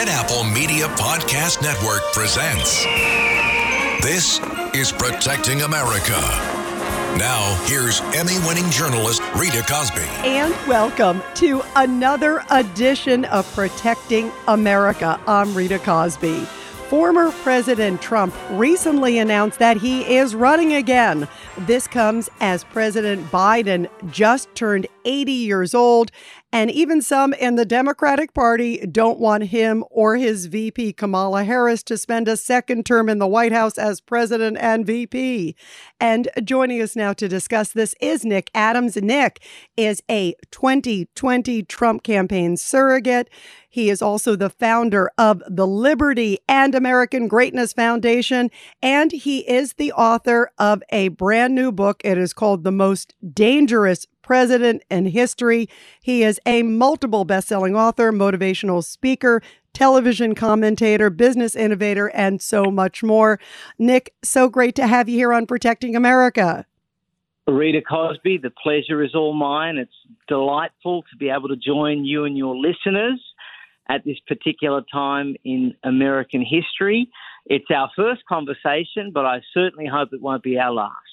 Red Apple Media Podcast Network presents This is Protecting America. Now, here's Emmy winning journalist Rita Cosby. And welcome to another edition of Protecting America. I'm Rita Cosby. Former President Trump recently announced that he is running again. This comes as President Biden just turned 80 years old, and even some in the Democratic Party don't want him or his VP Kamala Harris to spend a second term in the White House as president and VP. And joining us now to discuss this is Nick Adams. Nick is a 2020 Trump campaign surrogate. He is also the founder of the Liberty and American Greatness Foundation, and he is the author of a brand new book. It is called The Most Dangerous President in History. He is a multiple best-selling author, motivational speaker, television commentator, business innovator, and so much more. Nick, so great to have you here on Protecting America. Rita Cosby, the pleasure is all mine. It's delightful to be able to join you and your listeners at this particular time in American history. It's our first conversation, but I certainly hope it won't be our last.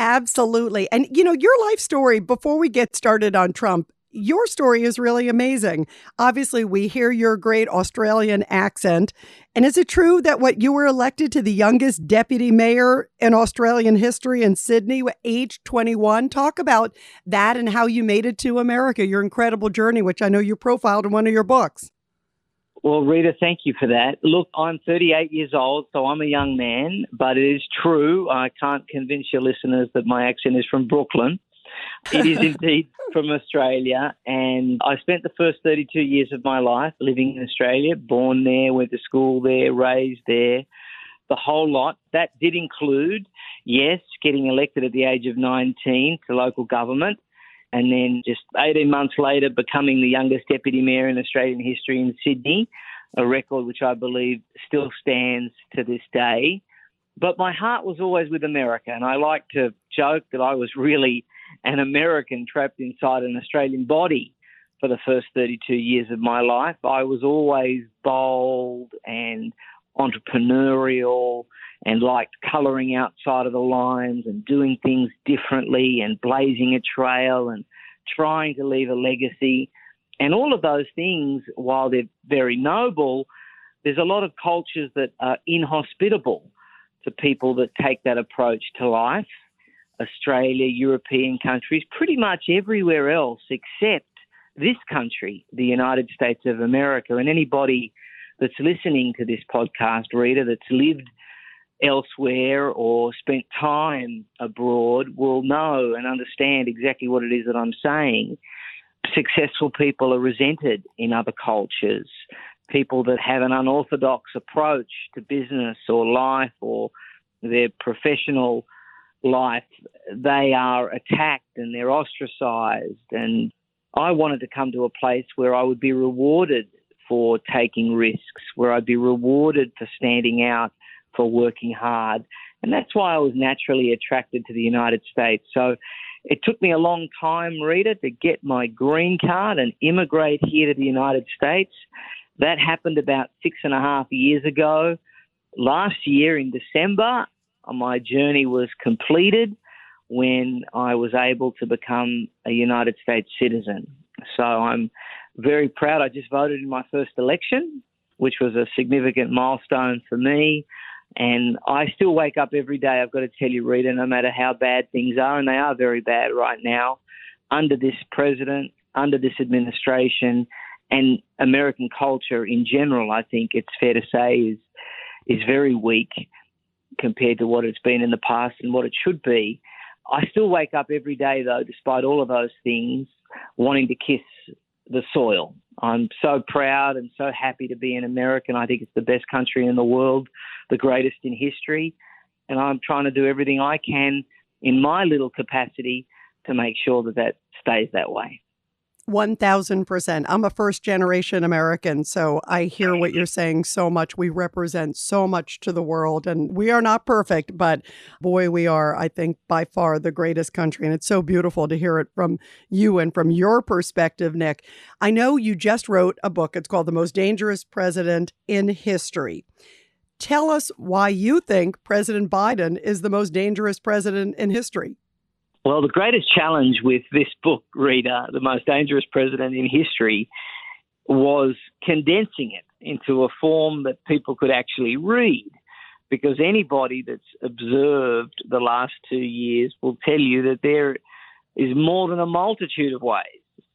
Absolutely. And, you know, your life story, before we get started on Trump, your story is really amazing. Obviously, we hear your great Australian accent. And is it true that what you were elected to the youngest deputy mayor in Australian history in Sydney age 21? Talk about that and how you made it to America, your incredible journey, which I know you profiled in one of your books. Well, Rita, thank you for that. Look, I'm 38 years old, so I'm a young man, but it is true. I can't convince your listeners that my accent is from Brooklyn. It is indeed from Australia, and I spent the first 32 years of my life living in Australia, born there, went to school there, raised there, the whole lot. That did include, yes, getting elected at the age of 19 to local government, and then just 18 months later, becoming the youngest deputy mayor in Australian history in Sydney, a record which I believe still stands to this day. But my heart was always with America, and I like to joke that I was really an American trapped inside an Australian body for the first 32 years of my life. I was always bold and entrepreneurial and liked colouring outside of the lines and doing things differently and blazing a trail and trying to leave a legacy. And all of those things, while they're very noble, there's a lot of cultures that are inhospitable to people that take that approach to life. Australia, European countries, pretty much everywhere else except this country, the United States of America. And anybody that's listening to this podcast, Rita, that's lived elsewhere or spent time abroad will know and understand exactly what it is that I'm saying. Successful people are resented in other cultures. People that have an unorthodox approach to business or life or their professional life, they are attacked and they're ostracized. And I wanted to come to a place where I would be rewarded for taking risks, where I'd be rewarded for standing out for working hard. And that's why I was naturally attracted to the United States. So it took me a long time, Rita, to get my green card and immigrate here to the United States. That happened about six and a half years ago. Last year in December, my journey was completed when I was able to become a United States citizen. So I'm very proud. I just voted in my first election, which was a significant milestone for me. And I still wake up every day, I've got to tell you, Rita, no matter how bad things are, and they are very bad right now, under this president, under this administration, and American culture in general, I think it's fair to say is is very weak compared to what it's been in the past and what it should be. I still wake up every day, though, despite all of those things, wanting to kiss the soil. I'm so proud and so happy to be an American. I think it's the best country in the world, the greatest in history. And I'm trying to do everything I can in my little capacity to make sure that that stays that way. 1000%. I'm a first generation American, so I hear what you're saying so much. We represent so much to the world, and we are not perfect, but boy, we are, I think, by far the greatest country. And it's so beautiful to hear it from you and from your perspective, Nick. I know you just wrote a book. It's called The Most Dangerous President in History. Tell us why you think President Biden is the most dangerous president in history. Well, the greatest challenge with this book, Rita, The Most Dangerous President in History, was condensing it into a form that people could actually read. Because anybody that's observed the last two years will tell you that there is more than a multitude of ways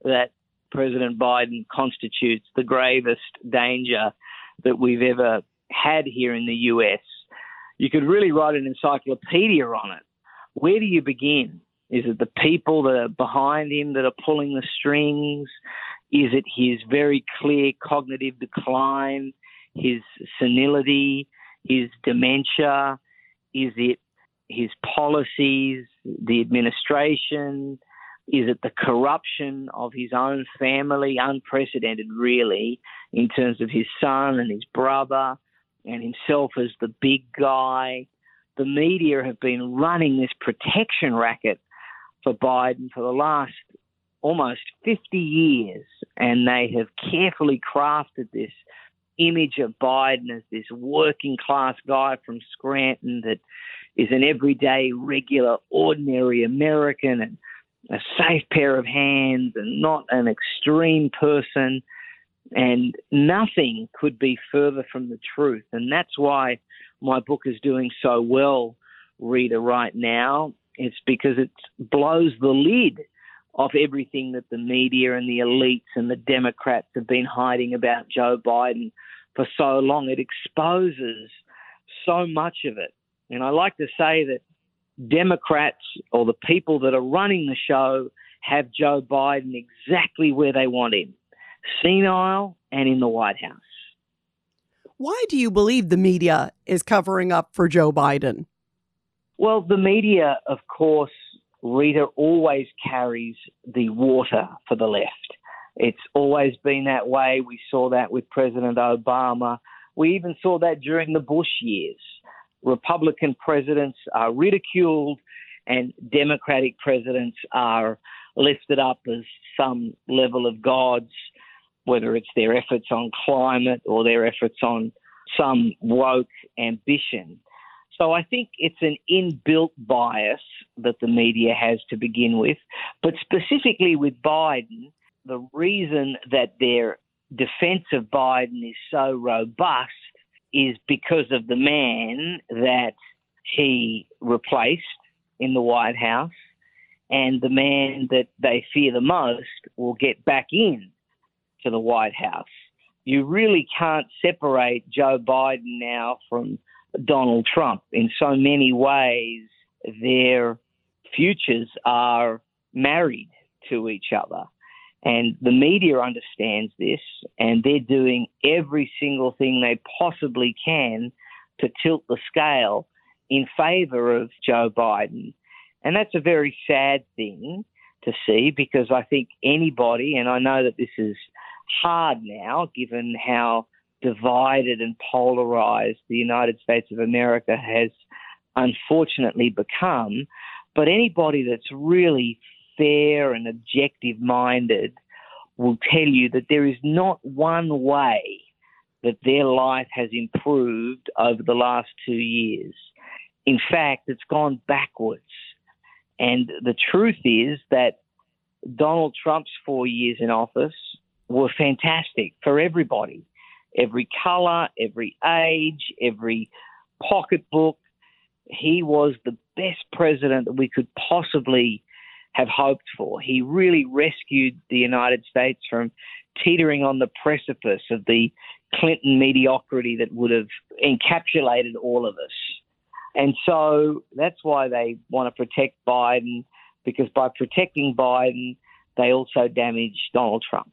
that President Biden constitutes the gravest danger that we've ever had here in the US. You could really write an encyclopedia on it. Where do you begin? Is it the people that are behind him that are pulling the strings? Is it his very clear cognitive decline, his senility, his dementia? Is it his policies, the administration? Is it the corruption of his own family, unprecedented really, in terms of his son and his brother and himself as the big guy? The media have been running this protection racket for Biden for the last almost 50 years, and they have carefully crafted this image of Biden as this working class guy from Scranton that is an everyday, regular, ordinary American and a safe pair of hands and not an extreme person. And nothing could be further from the truth. And that's why my book is doing so well, Rita, right now. It's because it blows the lid off everything that the media and the elites and the Democrats have been hiding about Joe Biden for so long. It exposes so much of it. And I like to say that Democrats or the people that are running the show have Joe Biden exactly where they want him senile and in the White House. Why do you believe the media is covering up for Joe Biden? Well, the media, of course, Rita always carries the water for the left. It's always been that way. We saw that with President Obama. We even saw that during the Bush years. Republican presidents are ridiculed and Democratic presidents are lifted up as some level of gods, whether it's their efforts on climate or their efforts on some woke ambition. So I think it's an inbuilt bias that the media has to begin with. But specifically with Biden, the reason that their defense of Biden is so robust is because of the man that he replaced in the White House and the man that they fear the most will get back in to the White House. You really can't separate Joe Biden now from Donald Trump. In so many ways, their futures are married to each other. And the media understands this, and they're doing every single thing they possibly can to tilt the scale in favor of Joe Biden. And that's a very sad thing to see because I think anybody, and I know that this is hard now given how divided and polarized the United States of America has unfortunately become. But anybody that's really fair and objective minded will tell you that there is not one way that their life has improved over the last two years. In fact, it's gone backwards. And the truth is that Donald Trump's four years in office were fantastic for everybody every color, every age, every pocketbook. He was the best president that we could possibly have hoped for. He really rescued the United States from teetering on the precipice of the Clinton mediocrity that would have encapsulated all of us. And so that's why they want to protect Biden, because by protecting Biden, they also damage Donald Trump.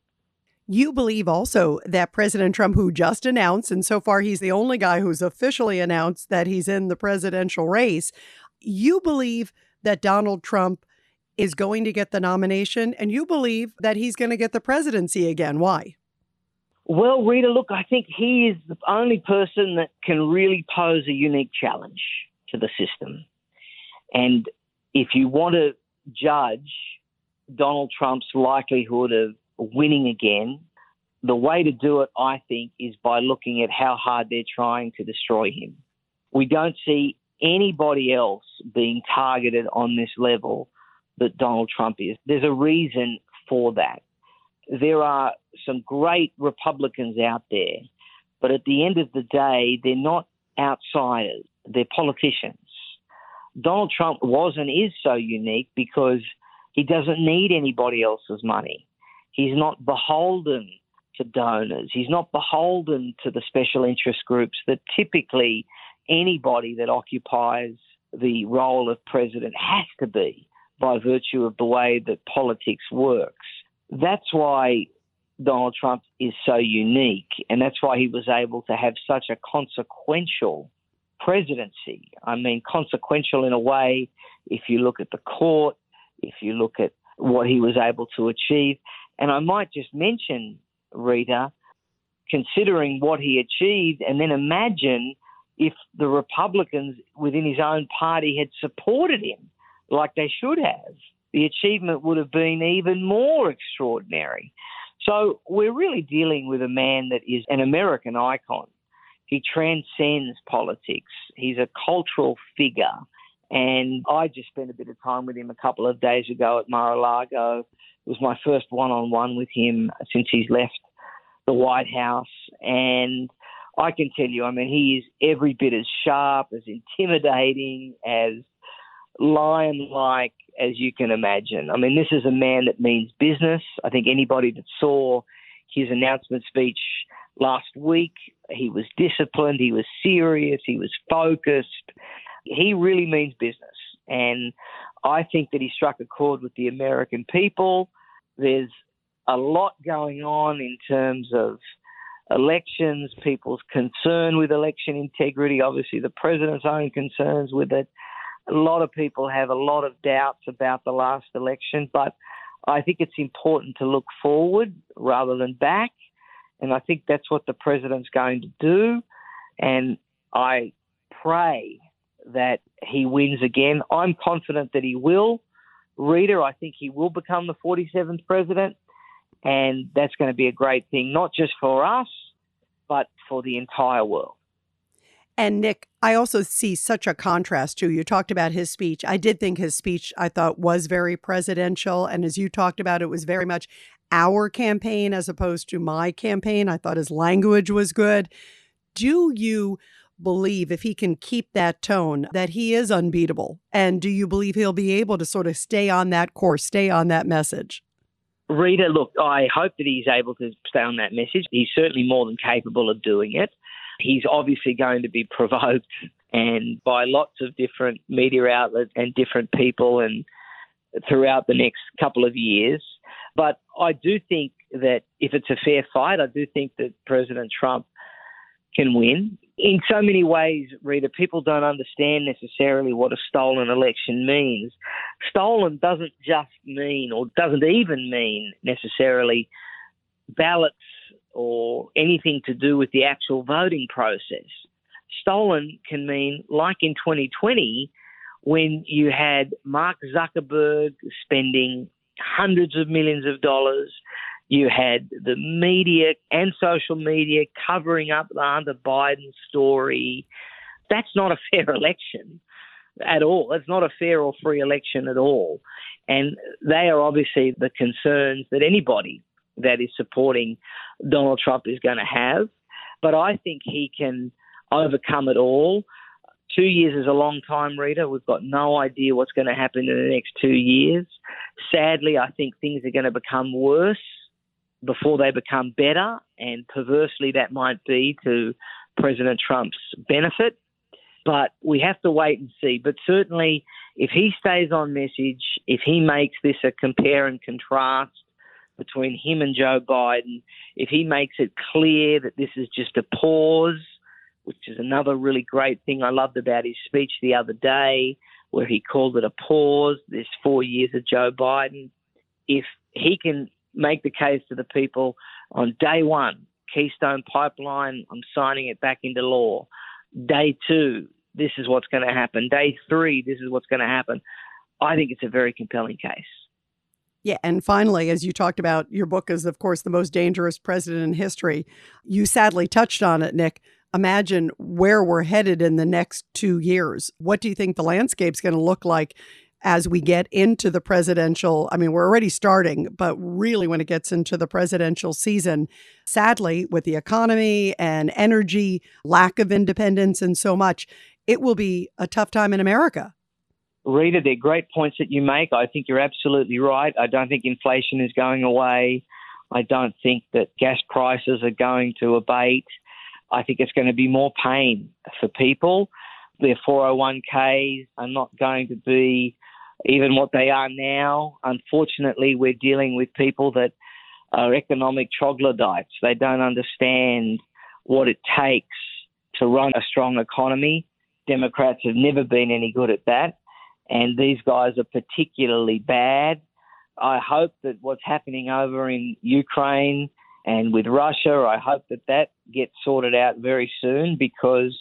You believe also that President Trump, who just announced, and so far he's the only guy who's officially announced that he's in the presidential race, you believe that Donald Trump is going to get the nomination, and you believe that he's going to get the presidency again. Why? Well, Rita, look, I think he is the only person that can really pose a unique challenge to the system. And if you want to judge Donald Trump's likelihood of winning again, the way to do it, I think, is by looking at how hard they're trying to destroy him. We don't see anybody else being targeted on this level that Donald Trump is. There's a reason for that. There are some great Republicans out there, but at the end of the day, they're not outsiders, they're politicians. Donald Trump was and is so unique because he doesn't need anybody else's money. He's not beholden to donors. He's not beholden to the special interest groups that typically anybody that occupies the role of president has to be by virtue of the way that politics works. That's why Donald Trump is so unique, and that's why he was able to have such a consequential presidency. I mean, consequential in a way, if you look at the court, if you look at what he was able to achieve. And I might just mention, Rita, considering what he achieved, and then imagine if the Republicans within his own party had supported him like they should have. The achievement would have been even more extraordinary. So we're really dealing with a man that is an American icon. He transcends politics. He's a cultural figure. And I just spent a bit of time with him a couple of days ago at Mar-a-Lago. It was my first one-on-one with him since he's left the White House. And I can tell you, I mean, he is every bit as sharp, as intimidating, as lion like as you can imagine. I mean, this is a man that means business. I think anybody that saw his announcement speech last week, he was disciplined, he was serious, he was focused. He really means business. And I think that he struck a chord with the American people. There's a lot going on in terms of elections, people's concern with election integrity, obviously the president's own concerns with it. A lot of people have a lot of doubts about the last election, but I think it's important to look forward rather than back. And I think that's what the president's going to do. And I pray that he wins again. I'm confident that he will. Rita, I think he will become the 47th president. And that's going to be a great thing, not just for us, but for the entire world. And Nick, I also see such a contrast too. You talked about his speech. I did think his speech, I thought, was very presidential. And as you talked about, it was very much our campaign as opposed to my campaign. I thought his language was good. Do you believe if he can keep that tone that he is unbeatable? And do you believe he'll be able to sort of stay on that course, stay on that message? Rita, look, I hope that he's able to stay on that message. He's certainly more than capable of doing it. He's obviously going to be provoked and by lots of different media outlets and different people and throughout the next couple of years. But I do think that if it's a fair fight, I do think that President Trump can win. In so many ways, Rita, people don't understand necessarily what a stolen election means. Stolen doesn't just mean, or doesn't even mean necessarily, ballots or anything to do with the actual voting process. Stolen can mean, like in 2020, when you had Mark Zuckerberg spending hundreds of millions of dollars, you had the media and social media covering up the Hunter Biden story. That's not a fair election at all. That's not a fair or free election at all. And they are obviously the concerns that anybody that is supporting Donald Trump is going to have. But I think he can overcome it all. Two years is a long time, Rita. We've got no idea what's going to happen in the next two years. Sadly, I think things are going to become worse before they become better, and perversely, that might be to President Trump's benefit. But we have to wait and see. But certainly, if he stays on message, if he makes this a compare and contrast between him and Joe Biden, if he makes it clear that this is just a pause, which is another really great thing I loved about his speech the other day, where he called it a pause, this four years of Joe Biden. If he can make the case to the people on day one, Keystone Pipeline, I'm signing it back into law. Day two, this is what's going to happen. Day three, this is what's going to happen. I think it's a very compelling case. Yeah, and finally, as you talked about, your book is, of course, the most dangerous president in history. You sadly touched on it, Nick. Imagine where we're headed in the next two years. What do you think the landscape's going to look like as we get into the presidential? I mean, we're already starting, but really when it gets into the presidential season, sadly, with the economy and energy, lack of independence, and so much, it will be a tough time in America. Rita, they're great points that you make. I think you're absolutely right. I don't think inflation is going away. I don't think that gas prices are going to abate. I think it's going to be more pain for people. Their 401ks are not going to be even what they are now. Unfortunately, we're dealing with people that are economic troglodytes. They don't understand what it takes to run a strong economy. Democrats have never been any good at that and these guys are particularly bad. I hope that what's happening over in Ukraine and with Russia, I hope that that gets sorted out very soon because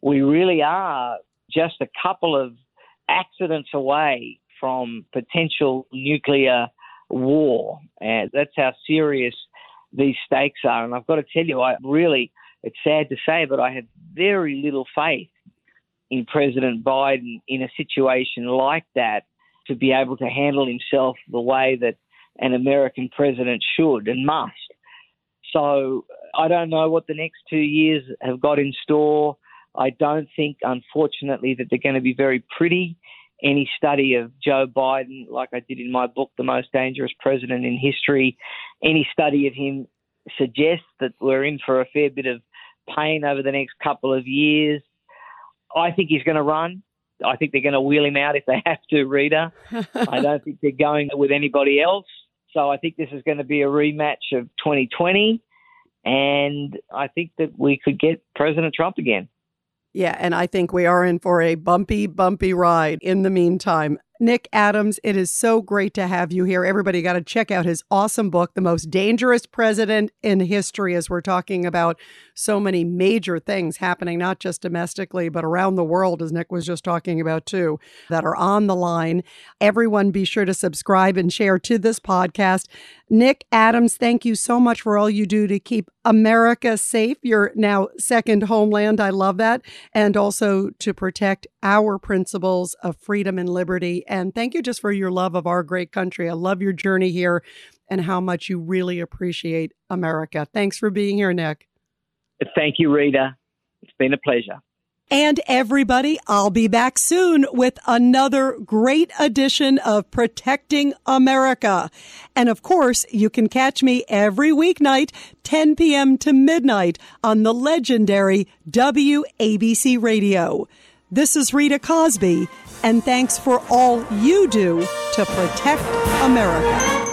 we really are just a couple of accidents away from potential nuclear war. And that's how serious these stakes are. And I've got to tell you, I really, it's sad to say, but I have very little faith in President Biden in a situation like that to be able to handle himself the way that an American president should and must. So I don't know what the next two years have got in store. I don't think, unfortunately, that they're going to be very pretty. Any study of Joe Biden, like I did in my book, The Most Dangerous President in History, any study of him suggests that we're in for a fair bit of pain over the next couple of years. I think he's going to run. I think they're going to wheel him out if they have to, Rita. I don't think they're going with anybody else. So I think this is going to be a rematch of 2020. And I think that we could get President Trump again. Yeah, and I think we are in for a bumpy, bumpy ride in the meantime. Nick Adams, it is so great to have you here. Everybody got to check out his awesome book, The Most Dangerous President in History, as we're talking about so many major things happening, not just domestically, but around the world, as Nick was just talking about too, that are on the line. Everyone be sure to subscribe and share to this podcast. Nick Adams, thank you so much for all you do to keep America safe, your now second homeland. I love that. And also to protect our principles of freedom and liberty and thank you just for your love of our great country. I love your journey here and how much you really appreciate America. Thanks for being here, Nick. Thank you, Rita. It's been a pleasure. And everybody, I'll be back soon with another great edition of Protecting America. And of course, you can catch me every weeknight, 10 p.m. to midnight on the legendary WABC radio. This is Rita Cosby, and thanks for all you do to protect America.